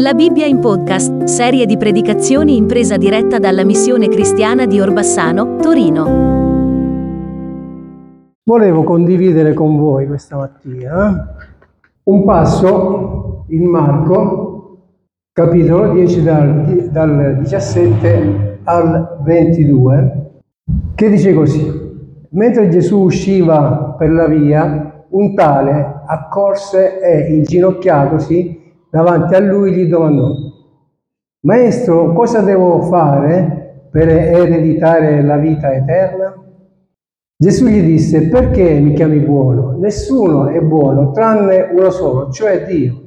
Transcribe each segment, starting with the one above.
La Bibbia in podcast, serie di predicazioni in presa diretta dalla missione cristiana di Orbassano, Torino. Volevo condividere con voi questa mattina un passo in Marco, capitolo 10 dal, dal 17 al 22, che dice così. Mentre Gesù usciva per la via, un tale accorse e inginocchiatosi davanti a lui gli domandò, Maestro, cosa devo fare per ereditare la vita eterna? Gesù gli disse, perché mi chiami buono? Nessuno è buono tranne uno solo, cioè Dio.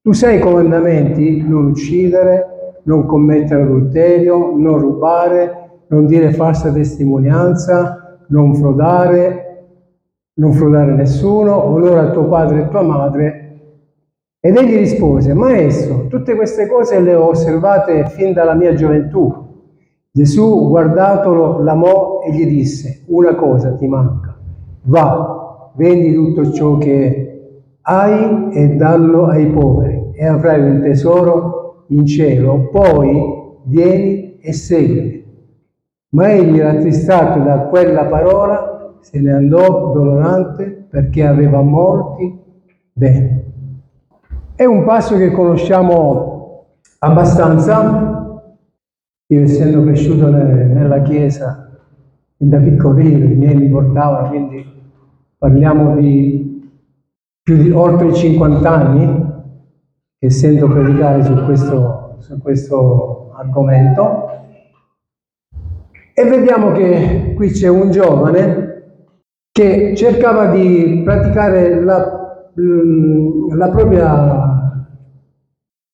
Tu sai i comandamenti, non uccidere, non commettere adulterio, non rubare, non dire falsa testimonianza, non frodare, non frodare nessuno, onora tuo padre e tua madre ed egli rispose, Maestro, tutte queste cose le ho osservate fin dalla mia gioventù. Gesù, guardatolo, l'amò e gli disse, una cosa ti manca, va, vendi tutto ciò che hai e dallo ai poveri e avrai un tesoro in cielo, poi vieni e seguimi. Ma egli, rattristato da quella parola, se ne andò dolorante perché aveva molti beni. È un passo che conosciamo abbastanza. Io essendo cresciuto nella chiesa da piccolino, i miei mi portavano, quindi parliamo di più di oltre 50 anni che sento predicare su questo, su questo argomento. E vediamo che qui c'è un giovane che cercava di praticare la la propria,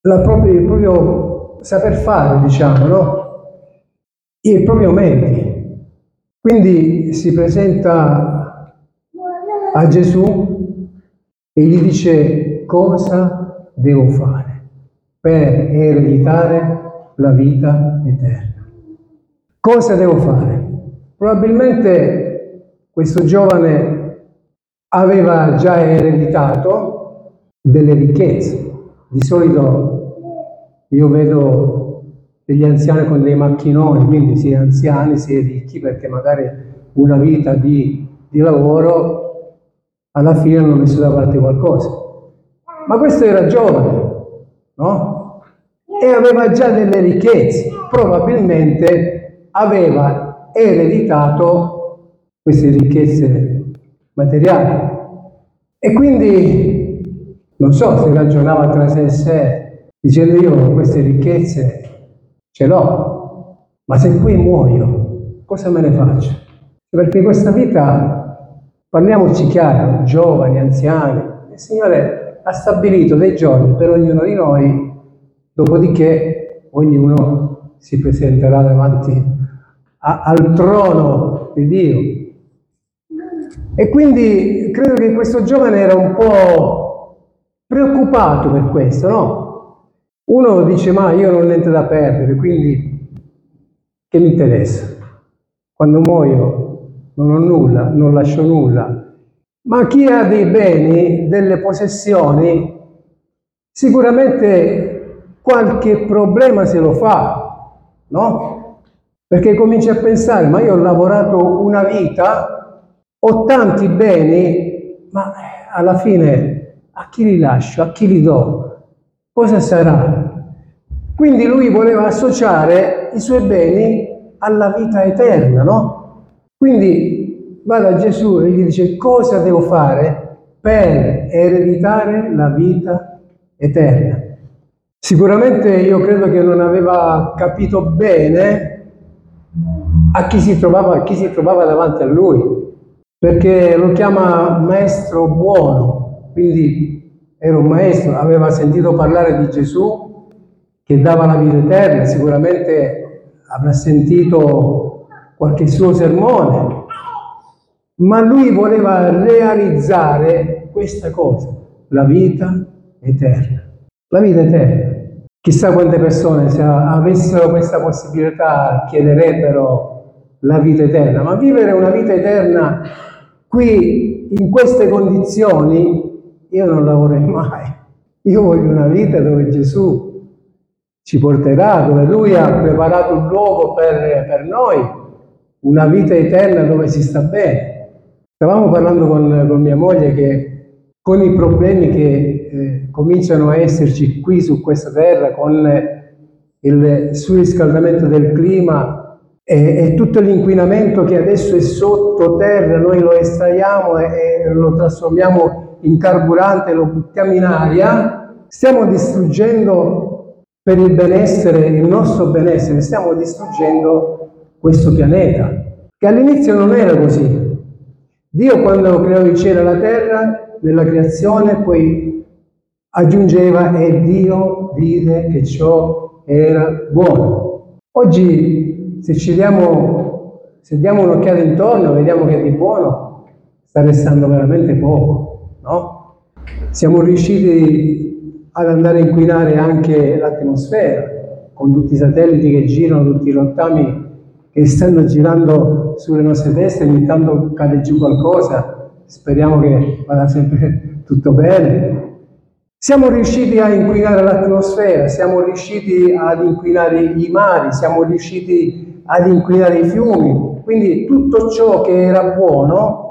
la propria, il proprio saper fare, diciamo, no? il proprio mezzi. Quindi si presenta a Gesù e gli dice cosa devo fare per ereditare la vita eterna. Cosa devo fare? Probabilmente questo giovane aveva già ereditato delle ricchezze. Di solito io vedo degli anziani con dei macchinoni, quindi si è anziani, si è ricchi, perché magari una vita di, di lavoro alla fine hanno messo da parte qualcosa. Ma questo era giovane, no? E aveva già delle ricchezze, probabilmente aveva ereditato queste ricchezze materiali. E quindi non so se ragionava tra sé e sé, dicendo io queste ricchezze ce l'ho, ma se qui muoio, cosa me ne faccio? Perché questa vita, parliamoci chiaro, giovani, anziani, il Signore ha stabilito dei giorni per ognuno di noi, dopodiché ognuno si presenterà davanti a, al trono di Dio e quindi credo che questo giovane era un po' preoccupato per questo, no? Uno dice, ma io non ho niente da perdere, quindi che mi interessa? Quando muoio non ho nulla, non lascio nulla. Ma chi ha dei beni, delle possessioni, sicuramente qualche problema se lo fa, no? Perché comincia a pensare, ma io ho lavorato una vita ho tanti beni, ma alla fine a chi li lascio, a chi li do? Cosa sarà? Quindi lui voleva associare i suoi beni alla vita eterna, no? Quindi va da Gesù e gli dice cosa devo fare per ereditare la vita eterna. Sicuramente io credo che non aveva capito bene a chi si trovava, a chi si trovava davanti a lui perché lo chiama maestro buono, quindi era un maestro, aveva sentito parlare di Gesù che dava la vita eterna, sicuramente avrà sentito qualche suo sermone, ma lui voleva realizzare questa cosa, la vita eterna. La vita eterna. Chissà quante persone se avessero questa possibilità chiederebbero la vita eterna, ma vivere una vita eterna Qui, in queste condizioni, io non lavorerei mai. Io voglio una vita dove Gesù ci porterà, dove Lui ha preparato un luogo per, per noi, una vita eterna dove si sta bene. Stavamo parlando con, con mia moglie che con i problemi che eh, cominciano a esserci qui su questa terra, con il surriscaldamento del clima e, e tutto l'inquinamento che adesso è sottoterra, noi lo estraiamo e, e lo trasformiamo in carburante, lo buttiamo in aria, stiamo distruggendo per il benessere, il nostro benessere, stiamo distruggendo questo pianeta, che all'inizio non era così. Dio quando creò il cielo e la terra nella creazione, poi aggiungeva e Dio vide che ciò era buono. Oggi se ci diamo, se diamo un'occhiata intorno, vediamo che di buono sta restando veramente poco, no? Siamo riusciti ad andare a inquinare anche l'atmosfera con tutti i satelliti che girano, tutti i rottami che stanno girando sulle nostre teste, ogni tanto cade giù qualcosa, speriamo che vada sempre tutto bene. Siamo riusciti a inquinare l'atmosfera, siamo riusciti ad inquinare i mari, siamo riusciti ad inquinare i fiumi, quindi tutto ciò che era buono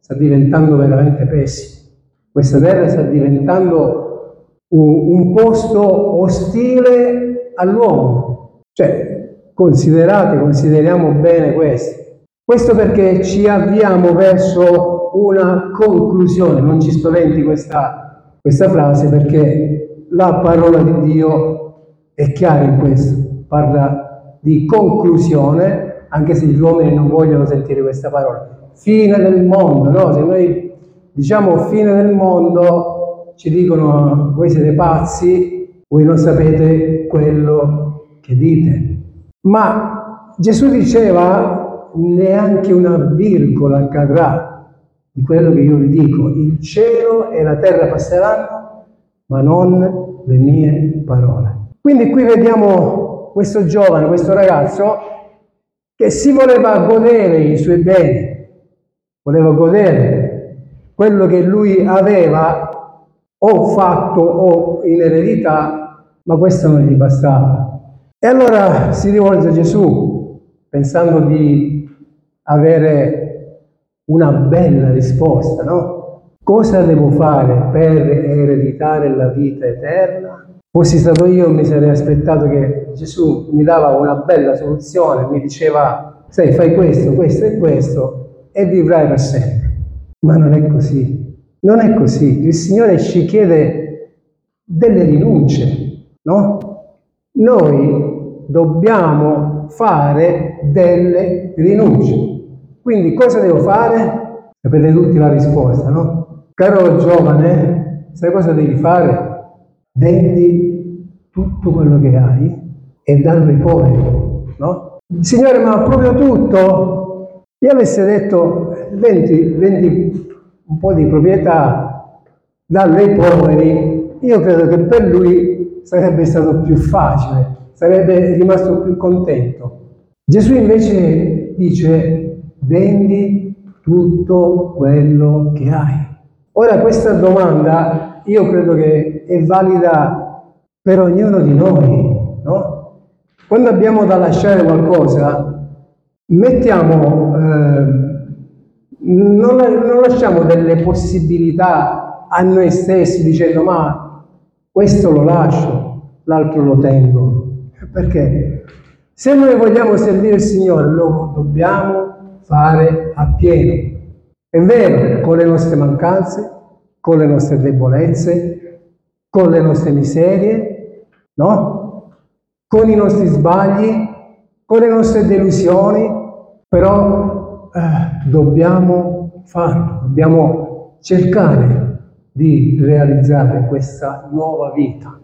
sta diventando veramente pessimo. Questa terra sta diventando un, un posto ostile all'uomo. Cioè, considerate, consideriamo bene questo. Questo perché ci avviamo verso una conclusione, non ci spaventi questa, questa frase perché la parola di Dio è chiara in questo, parla di conclusione, anche se gli uomini non vogliono sentire questa parola. Fine del mondo, no? Se noi diciamo fine del mondo, ci dicono voi siete pazzi, voi non sapete quello che dite. Ma Gesù diceva neanche una virgola accadrà di quello che io vi dico. Il cielo e la terra passeranno, ma non le mie parole. Quindi qui vediamo questo giovane, questo ragazzo, che si voleva godere i suoi beni, voleva godere quello che lui aveva o fatto o in eredità, ma questo non gli bastava. E allora si rivolge a Gesù, pensando di avere una bella risposta, no? Cosa devo fare per ereditare la vita eterna? Fossi stato io mi sarei aspettato che Gesù mi dava una bella soluzione, mi diceva, sai, fai questo, questo e questo e vivrai per sempre. Ma non è così. Non è così. Il Signore ci chiede delle rinunce, no? Noi dobbiamo fare delle rinunce. Quindi cosa devo fare? Sapete tutti la risposta, no? Caro giovane, sai cosa devi fare? Vendi tutto quello che hai e dallo ai poveri, no? Signore, ma proprio tutto? Io avessi detto, vendi, vendi un po' di proprietà, dallo ai poveri, io credo che per lui sarebbe stato più facile, sarebbe rimasto più contento. Gesù invece dice vendi tutto quello che hai. Ora questa domanda io credo che è valida per ognuno di noi, no? Quando abbiamo da lasciare qualcosa, mettiamo, eh, non, non lasciamo delle possibilità a noi stessi dicendo ma questo lo lascio, l'altro lo tengo. Perché? Se noi vogliamo servire il Signore, lo dobbiamo fare appieno. È vero, con le nostre mancanze, con le nostre debolezze, con le nostre miserie, no? Con i nostri sbagli, con le nostre delusioni, però eh, dobbiamo farlo, dobbiamo cercare di realizzare questa nuova vita.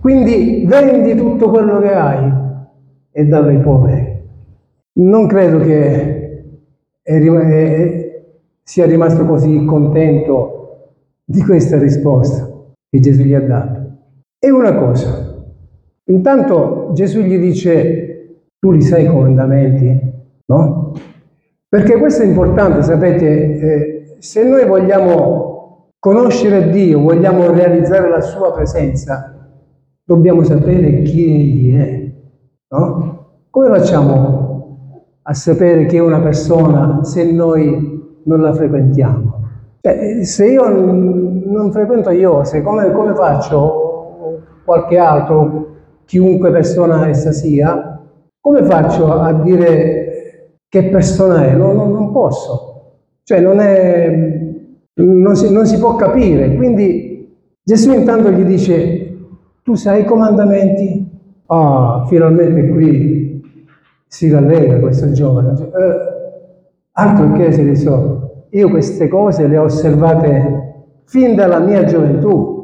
Quindi vendi tutto quello che hai e dallo ai poveri. Non credo che è, è, sia rimasto così contento di questa risposta che Gesù gli ha dato. E una cosa, intanto Gesù gli dice, tu li sai i comandamenti, no? Perché questo è importante, sapete, eh, se noi vogliamo conoscere Dio, vogliamo realizzare la sua presenza, dobbiamo sapere chi egli è, no? Come facciamo a sapere chi è una persona se noi non la frequentiamo? Cioè, se io non frequento Iose, come, come faccio qualche altro, chiunque persona essa sia, come faccio a dire che persona è? Non, non, non posso. Cioè non, è, non, si, non si può capire. Quindi Gesù intanto gli dice, tu sai i comandamenti? Ah, finalmente qui si rallegra questo giovane. Eh, altro che se li so. Io queste cose le ho osservate fin dalla mia gioventù.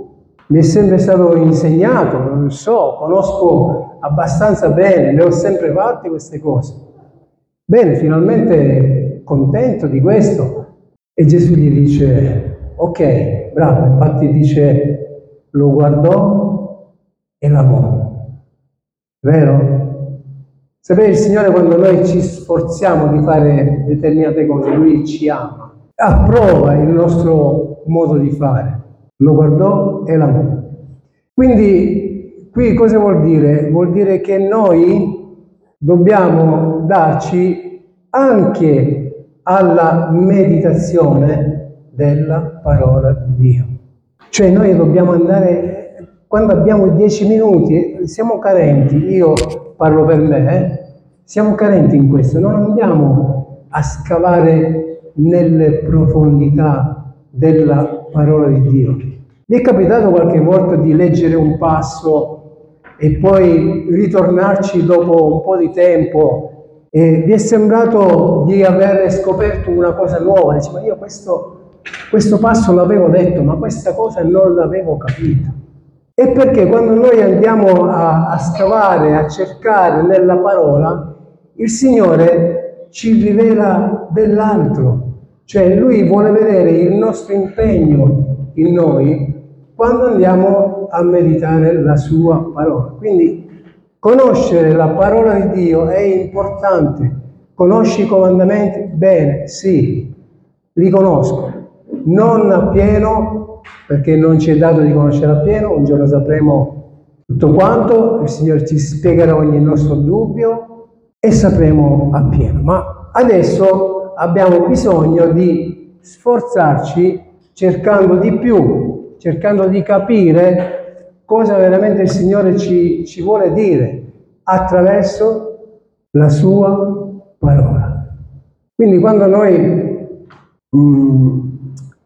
Mi è sempre stato insegnato, non so, conosco abbastanza bene, le ho sempre fatte queste cose. Bene, finalmente contento di questo. E Gesù gli dice, ok, bravo, infatti dice, lo guardò e l'amò. Vero? Sapete, il Signore quando noi ci sforziamo di fare determinate cose, Lui ci ama, approva il nostro modo di fare. Lo guardò e l'amò. Quindi qui cosa vuol dire? Vuol dire che noi dobbiamo darci anche alla meditazione della parola di Dio. Cioè noi dobbiamo andare, quando abbiamo dieci minuti, siamo carenti, io parlo per me, eh, siamo carenti in questo, non andiamo a scavare nelle profondità della parola di Dio. Mi è capitato qualche volta di leggere un passo e poi ritornarci dopo un po' di tempo e vi è sembrato di aver scoperto una cosa nuova. Dice, ma io questo, questo passo l'avevo letto, ma questa cosa non l'avevo capita. E perché quando noi andiamo a, a scavare, a cercare nella parola, il Signore ci rivela dell'altro. Cioè Lui vuole vedere il nostro impegno in noi quando andiamo a meditare la sua parola. Quindi conoscere la parola di Dio è importante. Conosci i comandamenti? Bene, sì, li conosco. Non appieno, perché non ci è dato di conoscere appieno, un giorno sapremo tutto quanto, il Signore ci spiegherà ogni nostro dubbio e sapremo appieno. Ma adesso abbiamo bisogno di sforzarci cercando di più cercando di capire cosa veramente il Signore ci, ci vuole dire attraverso la sua parola. Quindi quando noi mh, mm,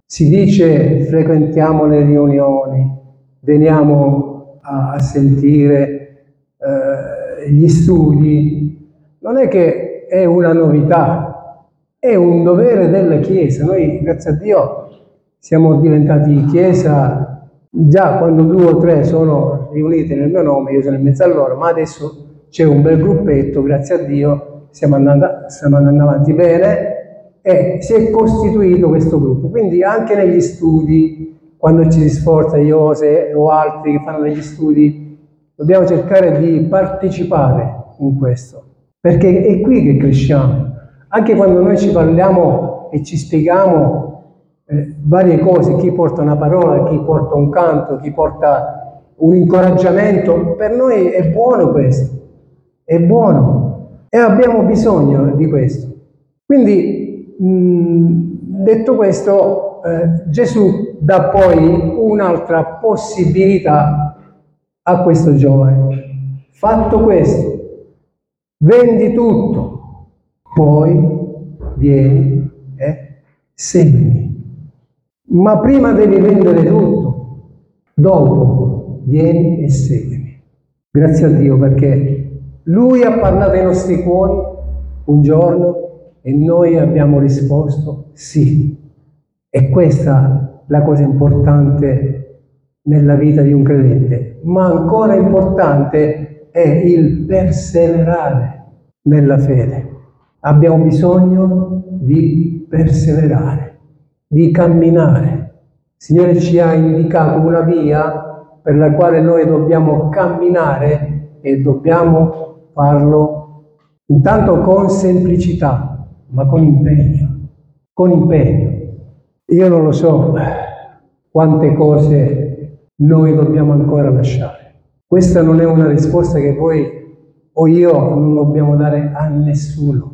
si dice frequentiamo le riunioni, veniamo a, a sentire eh, gli studi, non è che è una novità, è un dovere della Chiesa. Noi, grazie a Dio, siamo diventati chiesa già quando due o tre sono riuniti nel mio nome, io sono in mezzo a loro, ma adesso c'è un bel gruppetto, grazie a Dio, stiamo andando, stiamo andando avanti bene e si è costituito questo gruppo. Quindi anche negli studi, quando ci si sforza, Iose o altri che fanno degli studi, dobbiamo cercare di partecipare in questo, perché è qui che cresciamo. Anche quando noi ci parliamo e ci spieghiamo eh, varie cose, chi porta una parola, chi porta un canto, chi porta un incoraggiamento, per noi è buono questo, è buono e abbiamo bisogno di questo. Quindi, mh, detto questo, eh, Gesù dà poi un'altra possibilità a questo giovane. Fatto questo, vendi tutto, poi vieni e seguimi. Ma prima devi vendere tutto, dopo vieni e seguimi. Grazie a Dio perché Lui ha parlato ai nostri cuori un giorno e noi abbiamo risposto sì. E questa è la cosa importante nella vita di un credente. Ma ancora importante è il perseverare nella fede. Abbiamo bisogno di perseverare di camminare. Il Signore ci ha indicato una via per la quale noi dobbiamo camminare e dobbiamo farlo intanto con semplicità, ma con impegno, con impegno. Io non lo so quante cose noi dobbiamo ancora lasciare, Questa non è una risposta che voi o io non dobbiamo dare a nessuno,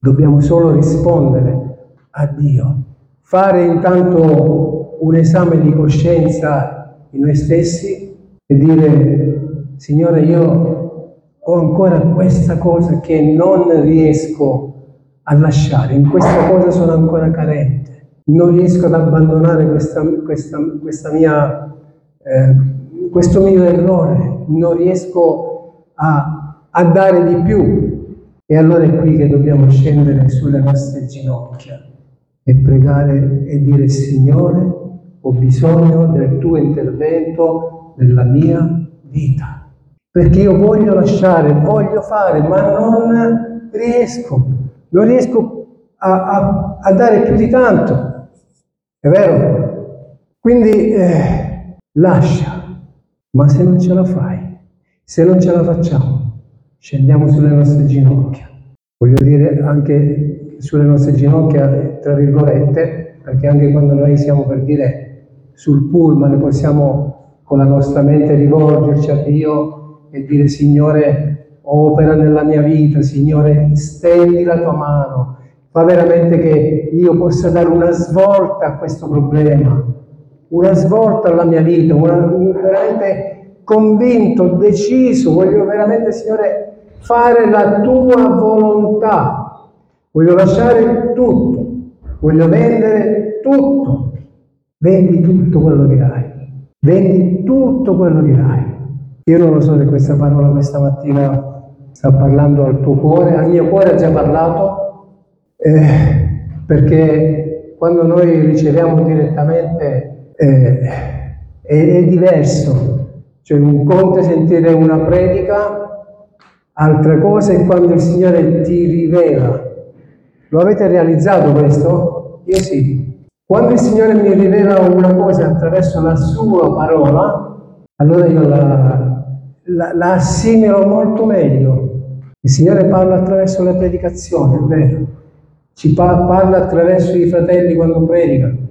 dobbiamo solo rispondere a Dio. Fare intanto un esame di coscienza in noi stessi e dire, Signore, io ho ancora questa cosa che non riesco a lasciare, in questa cosa sono ancora carente, non riesco ad abbandonare questa, questa, questa mia... Eh, questo mio errore, non riesco a, a dare di più. E allora è qui che dobbiamo scendere sulle nostre ginocchia e pregare e dire Signore, ho bisogno del tuo intervento nella mia vita. Perché io voglio lasciare, voglio fare, ma non riesco, non riesco a, a, a dare più di tanto. È vero? Quindi eh, lascia, ma se non ce la fai, se non ce la facciamo, scendiamo sulle nostre ginocchia. Voglio dire anche sulle nostre ginocchia, tra virgolette, perché anche quando noi siamo per dire sul pullman possiamo con la nostra mente rivolgerci a Dio e dire Signore opera nella mia vita, Signore stendi la tua mano, fa veramente che io possa dare una svolta a questo problema, una svolta alla mia vita, una, veramente convinto, deciso, voglio veramente, Signore, fare la tua volontà. Voglio lasciare tutto, voglio vendere tutto. Vendi tutto quello che hai, vendi tutto quello che hai. Io non lo so se questa parola questa mattina sta parlando al tuo cuore, al mio cuore ha già parlato, eh, perché quando noi riceviamo direttamente eh, è, è, diverso. Cioè un conto è sentire una predica, altra cosa è quando il Signore ti rivela. Lo avete realizzato questo? Io sì. Quando il Signore mi rivela una cosa attraverso la sua parola, allora io la, la, la assimilo molto meglio. Il Signore parla attraverso le predicazioni, è vero. Ci parla attraverso i fratelli quando predicano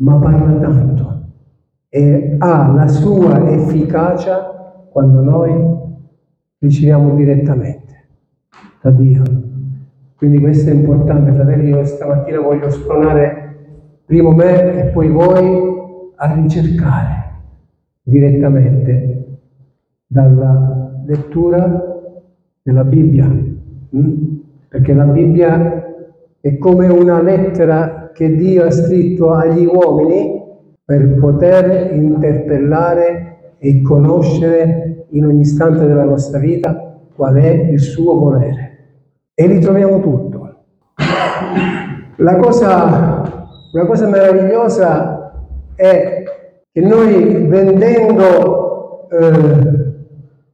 ma parla tanto e ha la sua efficacia quando noi riceviamo direttamente da Dio. Quindi questo è importante, fratelli, io stamattina voglio spronare prima me e poi voi a ricercare direttamente dalla lettura della Bibbia, mm? perché la Bibbia è come una lettera che Dio ha scritto agli uomini per poter interpellare e conoscere in ogni istante della nostra vita qual è il suo volere. E li troviamo tutto. La cosa, una cosa meravigliosa è che noi vendendo, eh,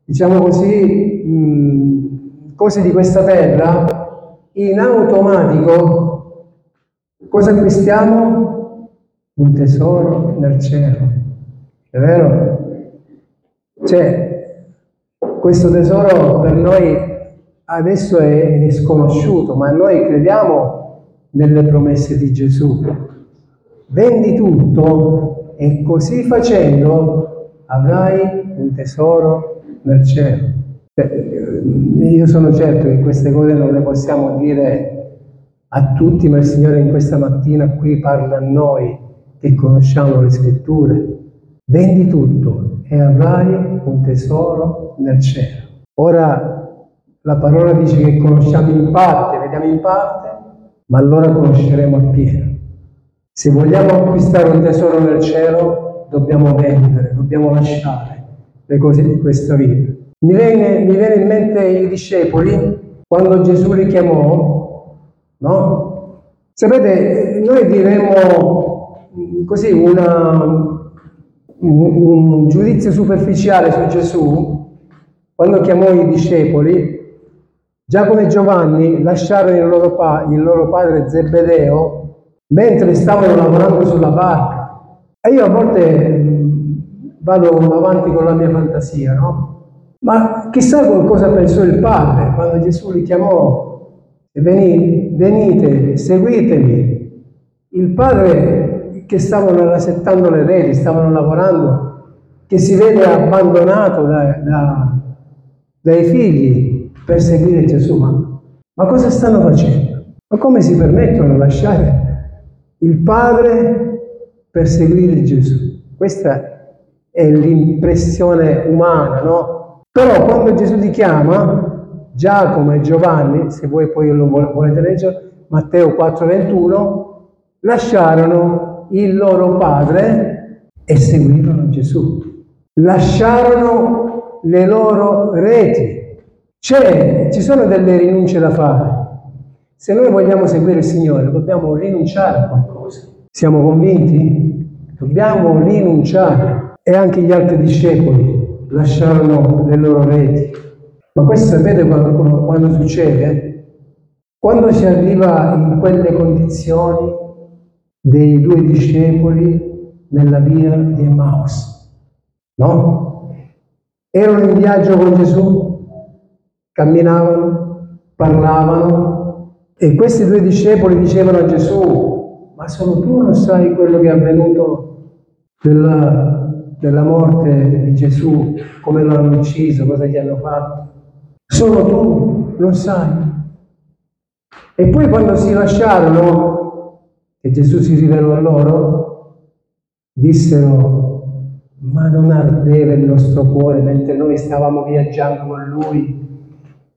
diciamo così, mh, cose di questa terra, in automatico Cosa acquistiamo? Un tesoro nel cielo. È vero? Cioè, questo tesoro per noi adesso è, sconosciuto, ma noi crediamo nelle promesse di Gesù. Vendi tutto e così facendo avrai un tesoro nel cielo. Cioè, io sono certo che queste cose non le possiamo dire a tutti, ma il Signore in questa mattina qui parla a noi che conosciamo le scritture. Vendi tutto e avrai un tesoro nel cielo. Ora la parola dice che conosciamo in parte, vediamo in parte, ma allora conosceremo appieno. Se vogliamo acquistare un tesoro nel cielo, dobbiamo vendere, dobbiamo lasciare le cose di questa vita. Mi viene, mi viene in mente i discepoli quando Gesù li chiamò No? Sapete, noi diremmo così una, un, giudizio superficiale su Gesù quando chiamò i discepoli. Giacomo e Giovanni lasciarono il loro, pa- il loro padre Zebedeo mentre stavano lavorando sulla barca. E io a volte vado avanti con la mia fantasia, no? Ma chissà cosa pensò il padre quando Gesù li chiamò e venite, seguitemi. Il padre che stavano rassettando le reti, stavano lavorando, che si vede abbandonato da, da, dai figli per seguire Gesù. Ma, ma cosa stanno facendo? Ma come si permettono di lasciare il padre per seguire Gesù? Questa è l'impressione umana, no? Però quando Gesù ti chiama, Giacomo e Giovanni, se voi poi lo volete leggere, Matteo 4:21, lasciarono il loro padre e seguirono Gesù. Lasciarono le loro reti. Cioè, ci sono delle rinunce da fare. Se noi vogliamo seguire il Signore, dobbiamo rinunciare a qualcosa. Siamo convinti? Dobbiamo rinunciare. E anche gli altri discepoli lasciarono le loro reti. Ma questo sapete quando, quando succede? Quando si arriva in quelle condizioni dei due discepoli nella via di Emmaus, no? Erano in viaggio con Gesù, camminavano, parlavano e questi due discepoli dicevano a Gesù, ma solo tu non sai quello che è avvenuto della, della morte di Gesù, come lo hanno ucciso, cosa gli hanno fatto. Solo tu non sai. E poi quando si lasciarono e Gesù si rivelò a loro, dissero, ma non ardeva il nostro cuore mentre noi stavamo viaggiando con Lui?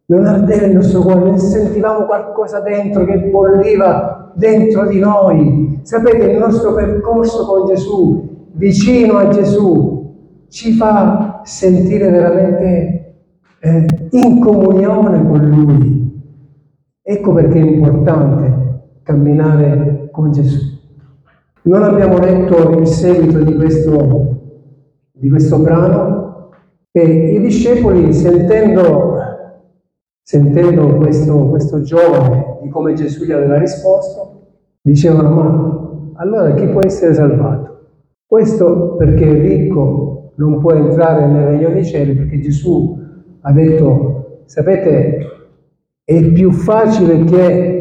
Non ardeva il nostro cuore, ne sentivamo qualcosa dentro che bolliva dentro di noi. Sapete, il nostro percorso con Gesù, vicino a Gesù, ci fa sentire veramente eh, in comunione con Lui. Ecco perché è importante camminare con Gesù. Non abbiamo letto il seguito di questo, di questo brano e i discepoli sentendo, sentendo questo, questo giovane di come Gesù gli aveva risposto, dicevano ma allora chi può essere salvato? Questo perché il ricco non può entrare nel regno dei cieli perché Gesù ha detto, sapete, è più facile che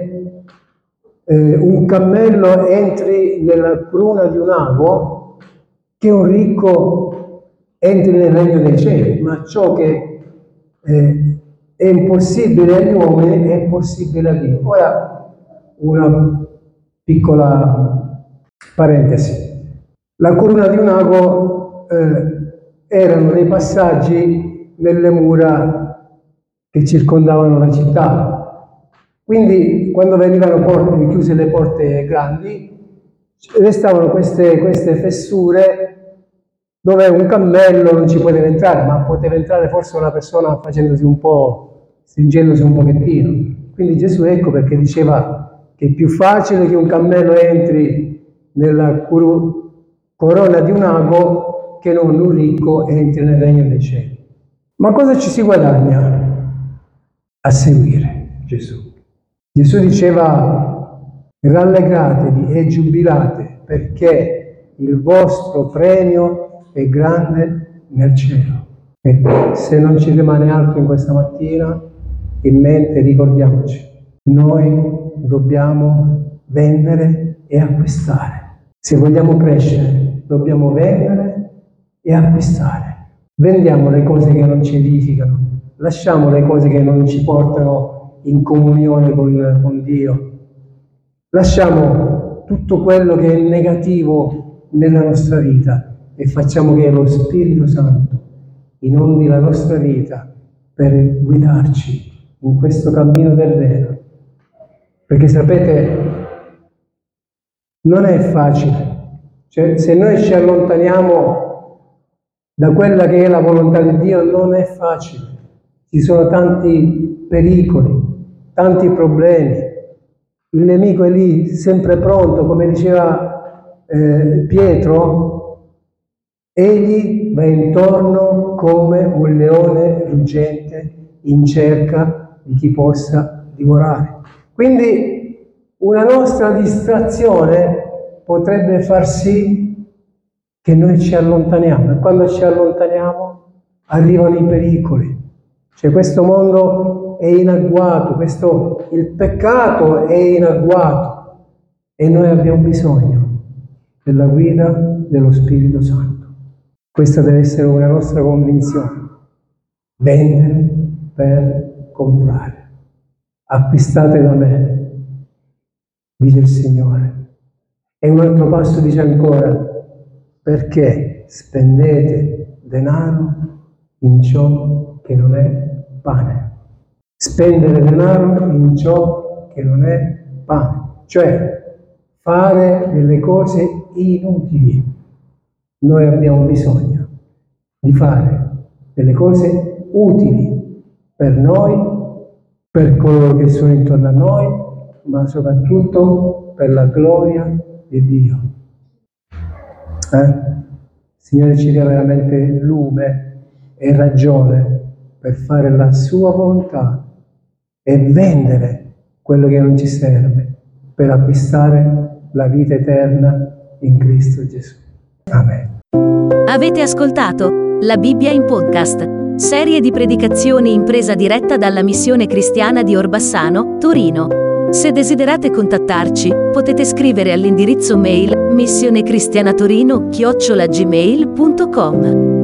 eh, un cammello entri nella cruna di un ago che un ricco entri nel regno dei cieli, ma ciò che eh, è impossibile agli uomini è possibile a Dio. Ora una piccola parentesi. La corona di un ago eh, erano dei passaggi nelle mura che circondavano la città. Quindi quando venivano porte, chiuse le porte grandi, restavano queste, queste fessure dove un cammello non ci poteva entrare, ma poteva entrare forse una persona facendosi un po', stringendosi un pochettino. Quindi Gesù ecco perché diceva che è più facile che un cammello entri nella corona di un ago che non un ricco entri nel regno dei cieli. Ma cosa ci si guadagna a seguire Gesù. Gesù diceva rallegratevi e giubilate perché il vostro premio è grande nel cielo. E se non ci rimane altro in questa mattina, in mente ricordiamoci, noi dobbiamo vendere e acquistare. Se vogliamo crescere, dobbiamo vendere e acquistare. Vendiamo le cose che non ci edificano, lasciamo le cose che non ci portano in comunione con, con Dio. Lasciamo tutto quello che è negativo nella nostra vita e facciamo che lo Spirito Santo inondi la nostra vita per guidarci in questo cammino del vero. Perché sapete, non è facile. Cioè, se noi ci allontaniamo da quella che è la volontà di Dio, non è facile ci sono tanti pericoli, tanti problemi. Il nemico è lì sempre pronto, come diceva eh, Pietro, egli va intorno come un leone ruggente in cerca di chi possa divorare. Quindi una nostra distrazione potrebbe far sì che noi ci allontaniamo e quando ci allontaniamo arrivano i pericoli. Cioè questo mondo è in agguato, questo, il peccato è in agguato e noi abbiamo bisogno della guida dello Spirito Santo. Questa deve essere una nostra convinzione. Vendere per comprare. Acquistate da me, dice il Signore. E un altro passo dice ancora, perché spendete denaro in ciò che non è pane. Spendere denaro in ciò che non è pane. Cioè, fare delle cose inutili. Noi abbiamo bisogno di fare delle cose utili per noi, per coloro che sono intorno a noi, ma soprattutto per la gloria di Dio. Eh? Signore ci dia veramente lume e ragione per fare la sua volontà e vendere quello che non ci serve per acquistare la vita eterna in Cristo Gesù. Amen. Avete ascoltato la Bibbia in podcast, serie di predicazioni in presa diretta dalla missione cristiana di Orbassano, Torino. Se desiderate contattarci, potete scrivere all'indirizzo mail missionecristianatorino-gmail.com.